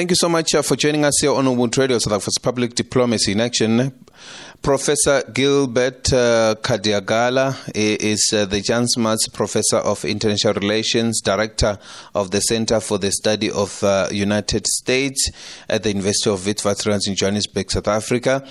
Thank you so much uh, for joining us here on Ubuntu Radio, South Africa's Public Diplomacy in Action. Professor Gilbert uh, Khadiagala is uh, the Jan Smuts Professor of International Relations, Director of the Center for the Study of uh, United States at the University of Witwatersrand in Johannesburg, South Africa.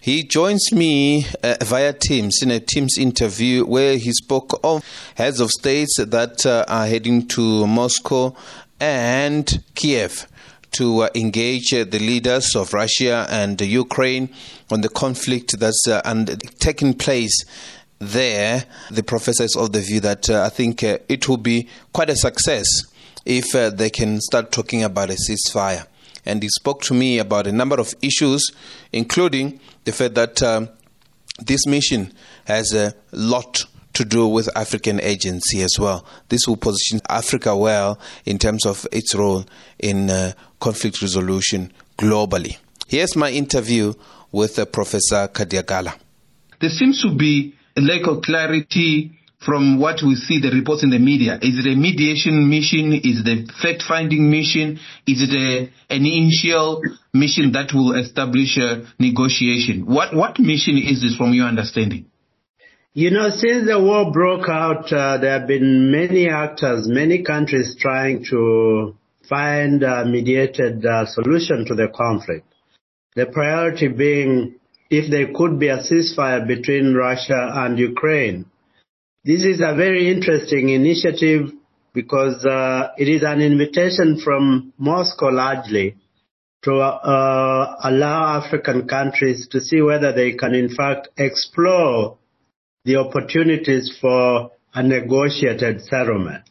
He joins me uh, via Teams in a Teams interview where he spoke of heads of states that uh, are heading to Moscow and Kiev to uh, engage uh, the leaders of Russia and Ukraine on the conflict that's uh, and taking place there. The professor is of the view that uh, I think uh, it will be quite a success if uh, they can start talking about a ceasefire. And he spoke to me about a number of issues, including the fact that um, this mission has a lot to do with African agency as well. This will position Africa well in terms of its role in conflict resolution globally. Here's my interview with uh, Professor Khadiagala. There seems to be a lack of clarity from what we see the reports in the media. Is it a mediation mission? Is it a fact-finding mission? Is it a, an initial mission that will establish a negotiation? What, what mission is this from your understanding? You know, since the war broke out, uh, there have been many actors, many countries trying to find a mediated uh, solution to the conflict. The priority being if there could be a ceasefire between Russia and Ukraine. This is a very interesting initiative because uh, it is an invitation from Moscow largely to uh, allow African countries to see whether they can in fact explore the opportunities for a negotiated settlement.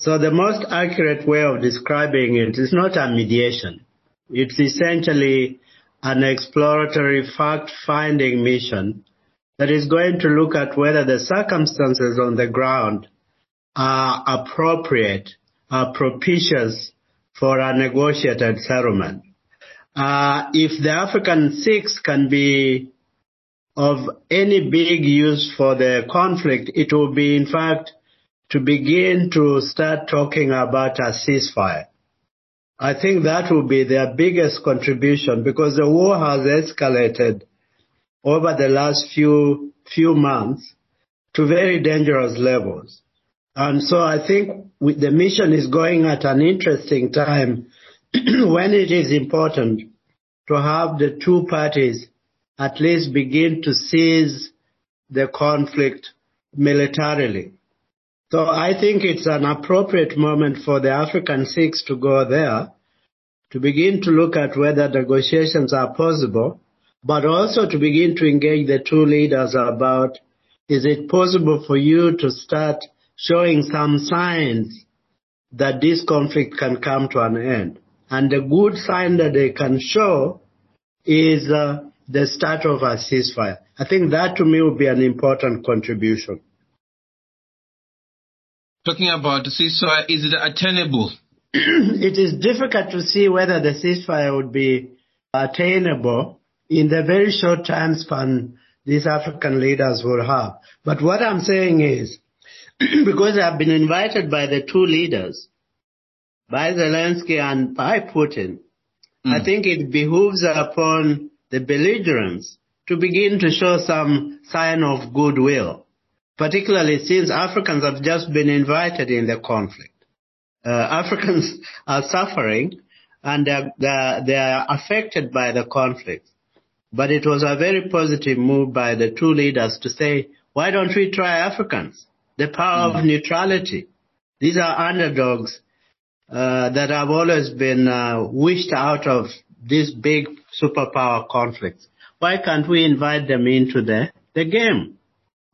So the most accurate way of describing it is not a mediation. It's essentially an exploratory fact-finding mission that is going to look at whether the circumstances on the ground are appropriate, are propitious for a negotiated settlement. Uh, if the African six can be of any big use for the conflict, it will be in fact to begin to start talking about a ceasefire. I think that will be their biggest contribution because the war has escalated over the last few, few months to very dangerous levels. And so I think the mission is going at an interesting time when it is important to have the two parties at least begin to seize the conflict militarily. So I think it's an appropriate moment for the African six to go there to begin to look at whether negotiations are possible, but also to begin to engage the two leaders about is it possible for you to start showing some signs that this conflict can come to an end. And the good sign that they can show is uh, the start of a ceasefire. I think that to me would be an important contribution. Talking about the ceasefire, is it attainable? it is difficult to see whether the ceasefire would be attainable in the very short time span these African leaders will have. But what I'm saying is, because I've been invited by the two leaders, by Zelensky and by Putin, mm. I think it behooves upon the belligerents to begin to show some sign of goodwill, particularly since Africans have just been invited in the conflict. Uh, Africans are suffering and they're, they're, they're affected by the conflict. But it was a very positive move by the two leaders to say, why don't we try Africans? The power mm. of neutrality. These are underdogs uh, that have always been uh, wished out of these big superpower conflicts. Why can't we invite them into the, the game?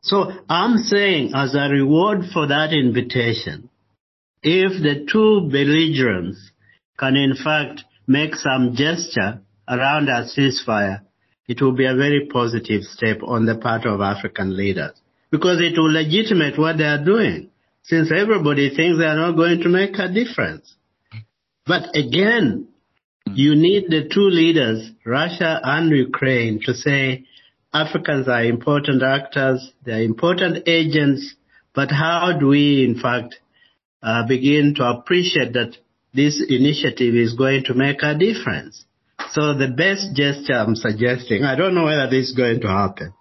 So I'm saying as a reward for that invitation, if the two belligerents can in fact make some gesture around a ceasefire, it will be a very positive step on the part of African leaders because it will legitimate what they are doing since everybody thinks they are not going to make a difference. But again, you need the two leaders, Russia and Ukraine, to say Africans are important actors, they're important agents, but how do we, in fact, uh, begin to appreciate that this initiative is going to make a difference. So the best gesture I'm suggesting, I don't know whether this is going to happen.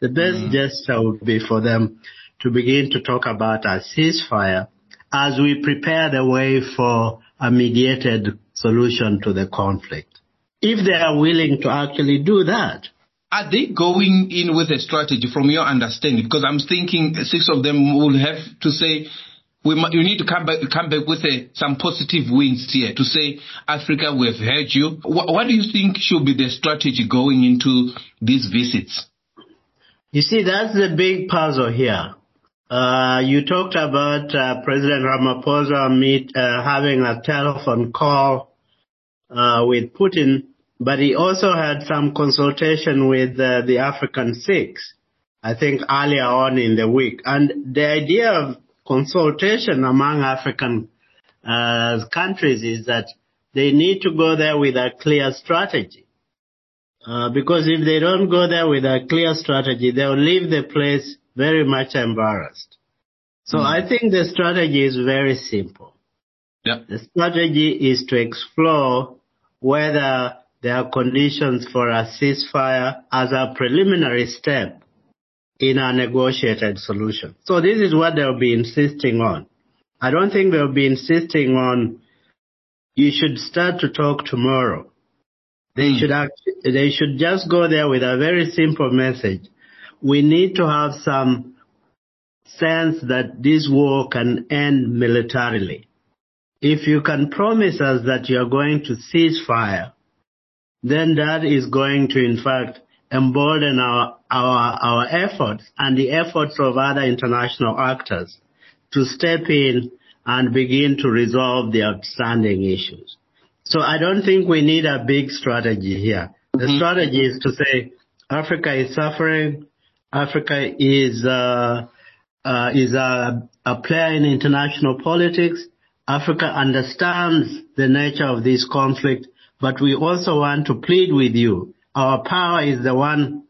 The best mm. gesture would be for them to begin to talk about a ceasefire as we prepare the way for a mediated solution to the conflict. If they are willing to actually do that. Are they going in with a strategy from your understanding? Because I'm thinking six of them will have to say, we, you need to come back, come back with a, some positive wins here to say, Africa, we've heard you. What, what do you think should be the strategy going into these visits? You see, that's the big puzzle here. Uh, you talked about uh, President Ramaphosa meet uh, having a telephone call uh, with Putin, but he also had some consultation with uh, the African Six, I think earlier on in the week. And the idea of consultation among African uh, countries is that they need to go there with a clear strategy. Uh, because if they don't go there with a clear strategy, they'll leave the place very much embarrassed. So mm. I think the strategy is very simple. Yep. The strategy is to explore whether there are conditions for a ceasefire as a preliminary step in a negotiated solution. So this is what they'll be insisting on. I don't think they'll be insisting on you should start to talk tomorrow. They mm. should act, they should just go there with a very simple message. We need to have some sense that this war can end militarily. If you can promise us that you are going to cease fire, then that is going to in fact embolden our, our, our efforts and the efforts of other international actors to step in and begin to resolve the outstanding issues. So I don't think we need a big strategy here. The mm-hmm. strategy is to say Africa is suffering. Africa is uh, uh, is a, a player in international politics. Africa understands the nature of this conflict, but we also want to plead with you. Our power is the one.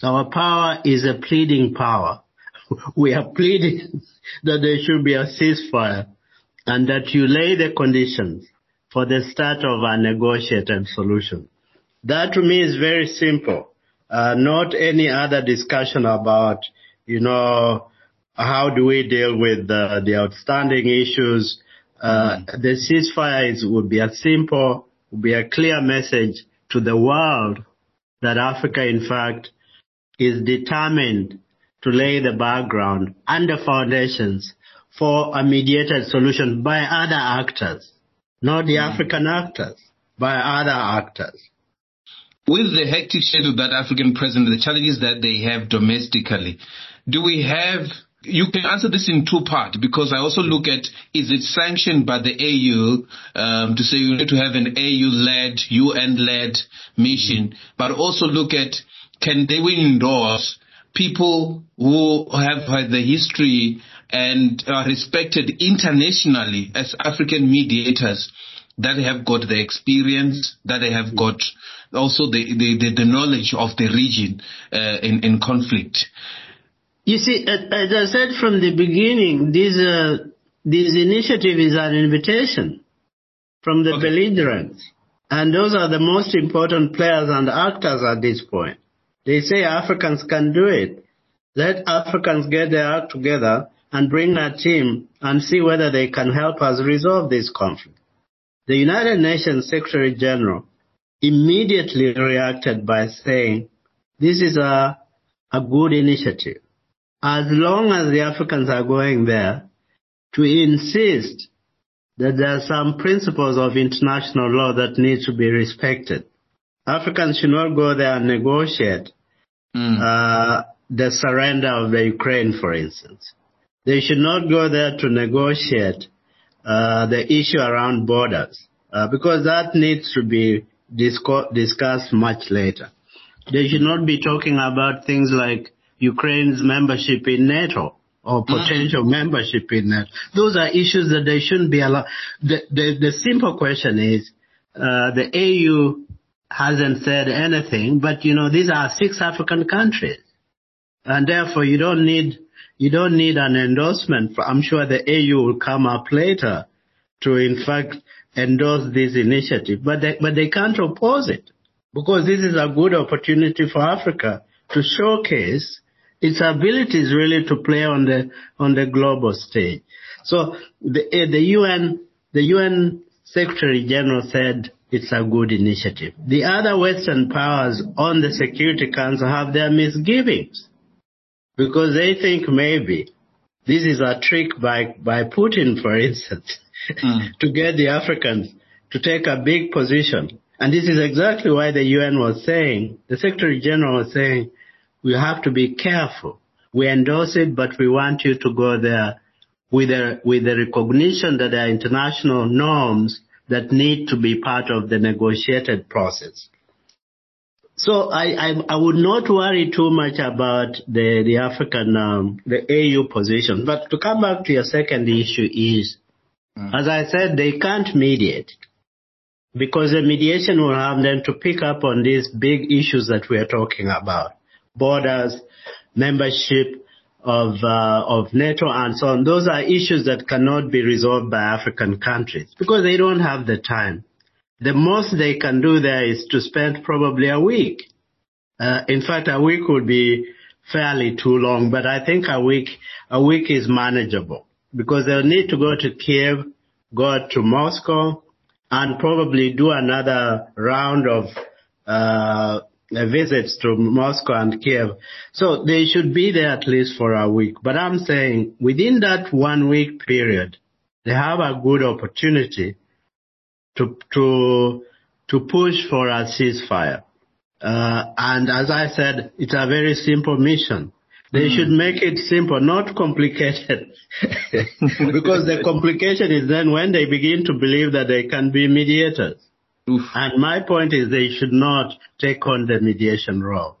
Our power is a pleading power. we are pleading that there should be a ceasefire and that you lay the conditions for the start of a negotiated solution. That to me is very simple. Uh, not any other discussion about, you know, how do we deal with the, the outstanding issues. Uh, mm-hmm. The ceasefire is, would be a simple, be a clear message to the world that Africa, in fact, is determined to lay the background and the foundations for a mediated solution by other actors not the mm. African actors, by other actors. With the hectic schedule that African president, the challenges that they have domestically, do we have you can answer this in two parts because I also look at is it sanctioned by the AU um, to say you need to have an AU-led, UN-led mission, but also look at can they endorse people who have had the history and are respected internationally as African mediators that have got the experience, that they have got also the, the, the, knowledge of the region uh, in, in conflict. You see, as I said from the beginning, this, uh, this initiative is an invitation from the okay. belligerents. And those are the most important players and actors at this point. They say Africans can do it. Let Africans get their act together and bring a team and see whether they can help us resolve this conflict. The United Nations Secretary General immediately reacted by saying, this is a, a good initiative. As long as the Africans are going there to insist that there are some principles of international law that need to be respected. Africans should not go there and negotiate mm. uh, the surrender of the Ukraine, for instance. They should not go there to negotiate uh, the issue around borders uh, because that needs to be disco- discussed much later. They should not be talking about things like Ukraine's membership in NATO or mm-hmm. potential mm. membership in NATO. Those are issues that they shouldn't be allowed. The, the, the simple question is, uh, the AU hasn't said anything, but you know, these are six African countries. And therefore you don't need you don't need an endorsement. I'm sure the AU will come up later to, in fact, endorse this initiative, but they, but they can't oppose it because this is a good opportunity for Africa to showcase its ability is really to play on the on the global stage. So the uh, the UN the UN Secretary General said it's a good initiative. The other Western powers on the Security Council have their misgivings because they think maybe this is a trick by by Putin, for instance, mm. to get the Africans to take a big position. And this is exactly why the UN was saying, the Secretary General was saying, we have to be careful. We endorse it, but we want you to go there with a, with the recognition that there are international norms that need to be part of the negotiated process. So I, I, I would not worry too much about the, the African, um, the AU position. But to come back to your second issue is, mm. as I said, they can't mediate because the mediation will have them to pick up on these big issues that we are talking about borders, membership of uh, of NATO, and so on. Those are issues that cannot be resolved by African countries because they don't have the time. The most they can do there is to spend probably a week. Uh, in fact, a week would be fairly too long, but I think a week a week is manageable because they'll need to go to Kiev, go to Moscow, and probably do another round of uh, visits to Moscow and Kiev. So they should be there at least for a week. But I'm saying within that one week period, they have a good opportunity to to to push for a ceasefire. Uh, and as I said, it's a very simple mission. They mm. should make it simple, not complicated. because the complication is then when they begin to believe that they can be mediators. Oof. And my point is they should not take on the mediation role.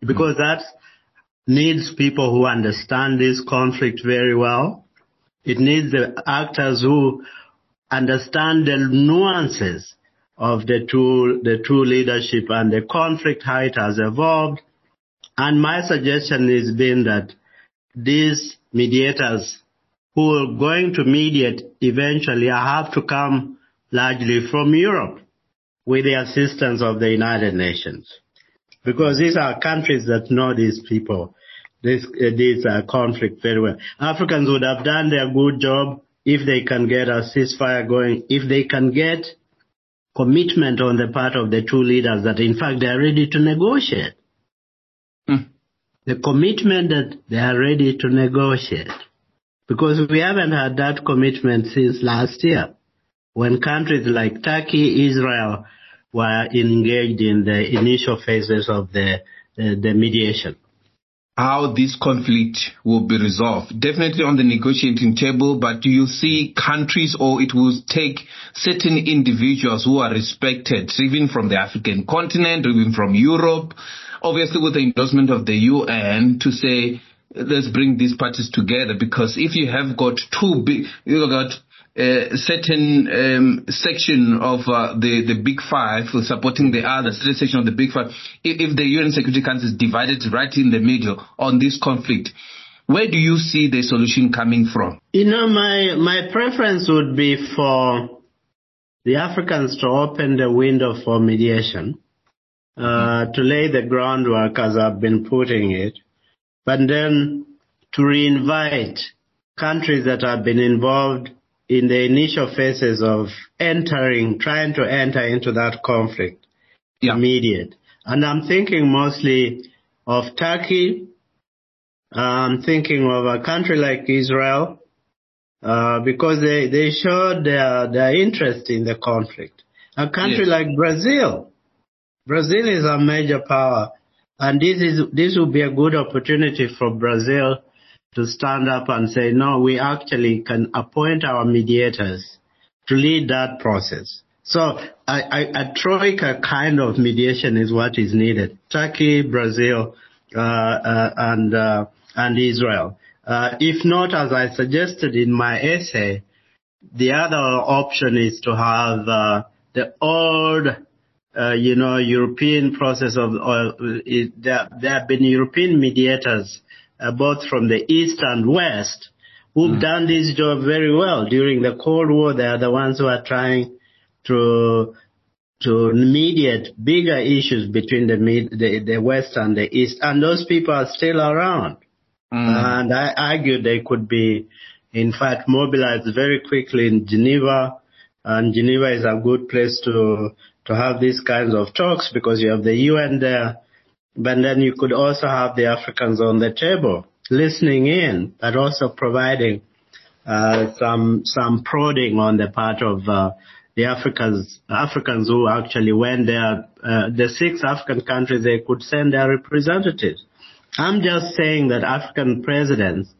Because mm. that needs people who understand this conflict very well. It needs the actors who understand the nuances of the two, the two leadership and the conflict, how it has evolved, and my suggestion has been that these mediators who are going to mediate eventually have to come largely from Europe with the assistance of the United Nations. Because these are countries that know these people, this, uh, this uh, conflict very well. Africans would have done their good job if they can get a ceasefire going, if they can get commitment on the part of the two leaders that in fact they are ready to negotiate the commitment that they are ready to negotiate. Because we haven't had that commitment since last year when countries like Turkey, Israel were engaged in the initial phases of the, the, the mediation how this conflict will be resolved. Definitely on the negotiating table, but do you see countries or it will take certain individuals who are respected, even from the African continent, even from Europe, obviously with the endorsement of the UN to say, let's bring these parties together because if you have got two big, you've got a certain um, section of uh, the the big five supporting the other certain section of the big five. If, if the UN Security Council is divided right in the middle on this conflict, where do you see the solution coming from? You know, my my preference would be for the Africans to open the window for mediation uh, to lay the groundwork as I've been putting it, but then to reinvite countries that have been involved in the initial phases of entering, trying to enter into that conflict yeah. immediate. And I'm thinking mostly of Turkey. I'm thinking of a country like Israel, uh, because they, they showed their, their interest in the conflict. A country yes. like Brazil, Brazil is a major power, and this is this will be a good opportunity for Brazil to stand up and say, no, we actually can appoint our mediators to lead that process. So a, troika kind of mediation is what is needed. Turkey, Brazil, uh, uh, and uh, and Israel. Uh, if not, as I suggested in my essay, the other option is to have uh, the old uh, you know, European process of, there, there, have been European mediators, uh, both from the East and West, who've mm. done this job very well during the Cold War. They are the ones who are trying to to mediate bigger issues between the, mid, the the West and the East, and those people are still around. Mm. And I argue they could be, in fact, mobilized very quickly in Geneva, and Geneva is a good place to to have these kinds of talks because you have the UN there, but then you could also have the Africans on the table listening in, but also providing uh, some some prodding on the part of uh, the Africans Africans who actually went there. Uh, the six African countries they could send their representatives. I'm just saying that African presidents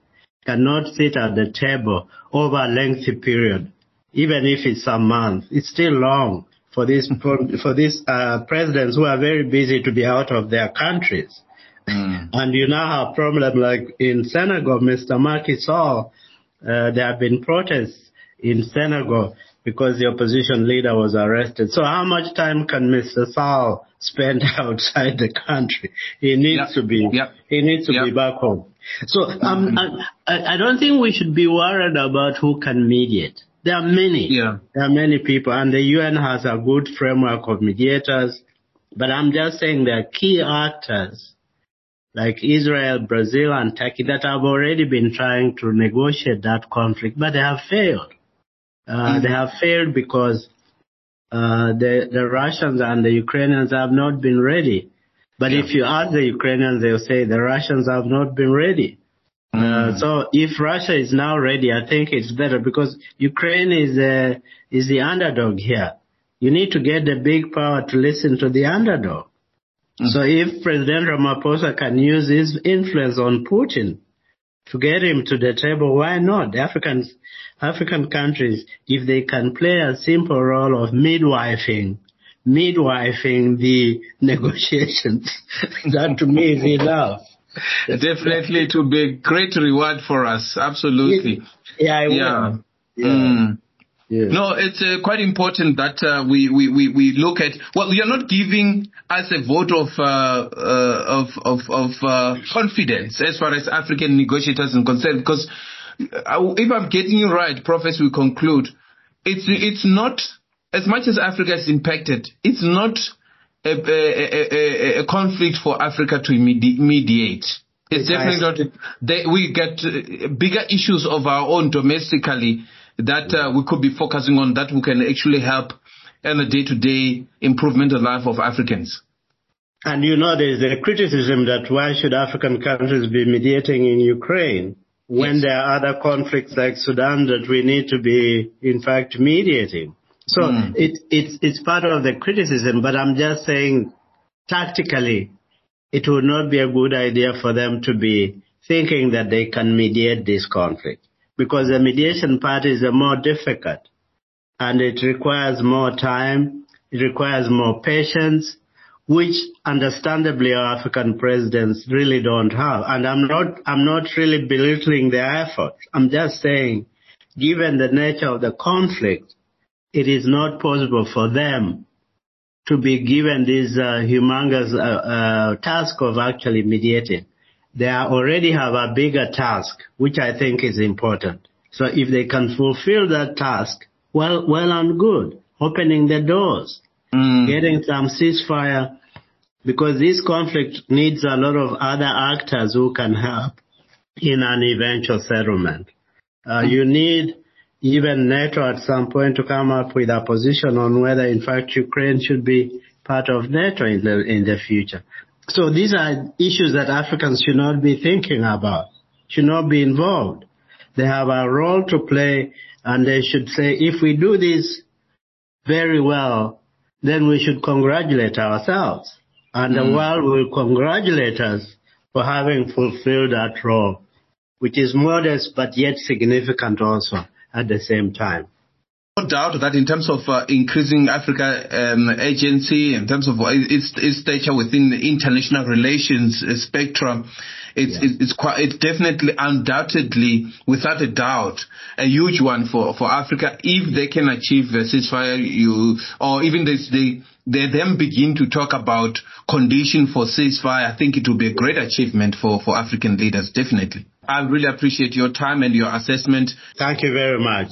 cannot sit at the table over a lengthy period, even if it's a month. It's still long for these for these uh, presidents who are very busy to be out of their countries. Mm. And you now have problem like in Senegal, Mr. Macky Sall, uh, there have been protests in Senegal because the opposition leader was arrested. So how much time can Mr. Sall spend outside the country? He needs yep. to be, yep. he needs to yep. be back home. So um, mm-hmm. I, I don't think we should be worried about who can mediate. There are many. Yeah. There are many people, and the UN has a good framework of mediators. But I'm just saying there are key actors like Israel, Brazil, and Turkey that have already been trying to negotiate that conflict, but they have failed. Uh, mm-hmm. They have failed because uh, the the Russians and the Ukrainians have not been ready. But yeah. if you ask the Ukrainians, they'll say the Russians have not been ready. Uh, mm. so if Russia is now ready, I think it's better because Ukraine is uh, is the underdog here. You need to get the big power to listen to the underdog. Mm. So if President Ramaphosa can use his influence on Putin to get him to the table, why not? The Africans, African countries, if they can play a simple role of midwifing, midwifing the negotiations, that to me is enough. Definitely, it will be a great reward for us. Absolutely. Yeah, yeah. yeah. Mm. Yeah. No, it's uh, quite important that uh, we, we, we, we look at. Well, you're not giving us a vote of uh, uh of of, of uh, confidence as far as African negotiators are concerned, because uh, if I'm getting you right, Professor, we conclude it's it's not as much as Africa is impacted. It's not a, a, a, a conflict for Africa to mediate. It's definitely not. They, we get uh, bigger issues of our own domestically that uh, we could be focusing on that we can actually help in the day-to-day improvement of life of Africans. And you know, there's a criticism that why should African countries be mediating in Ukraine when yes. there are other conflicts like Sudan that we need to be, in fact, mediating. So mm. it, it's, it's part of the criticism, but I'm just saying tactically, it would not be a good idea for them to be thinking that they can mediate this conflict because the mediation part is more difficult and it requires more time, it requires more patience, which understandably our African presidents really don't have. And I'm not, I'm not really belittling their effort. I'm just saying, given the nature of the conflict, it is not possible for them to be given this uh, humongous uh, uh, task of actually mediating. They already have a bigger task, which I think is important. So if they can fulfill that task, well, well and good, opening the doors, mm. getting some ceasefire, because this conflict needs a lot of other actors who can help in an eventual settlement. Uh, mm. You need even NATO at some point to come up with a position on whether in fact Ukraine should be part of NATO in the, in the future. So these are issues that Africans should not be thinking about, should not be involved. They have a role to play and they should say, if we do this very well, then we should congratulate ourselves. And mm. the world will congratulate us for having fulfilled that role, which is modest but yet significant also at the same time. No doubt that in terms of uh, increasing Africa um, agency, in terms of its, its stature within the international relations uh, spectrum, it's, yeah. it's, quite, it's definitely, undoubtedly, without a doubt, a huge one for, for Africa if they can achieve a ceasefire, you, or even this, they, they then begin to talk about condition for ceasefire. I think it will be a great achievement for, for African leaders, definitely. I really appreciate your time and your assessment. Thank you very much.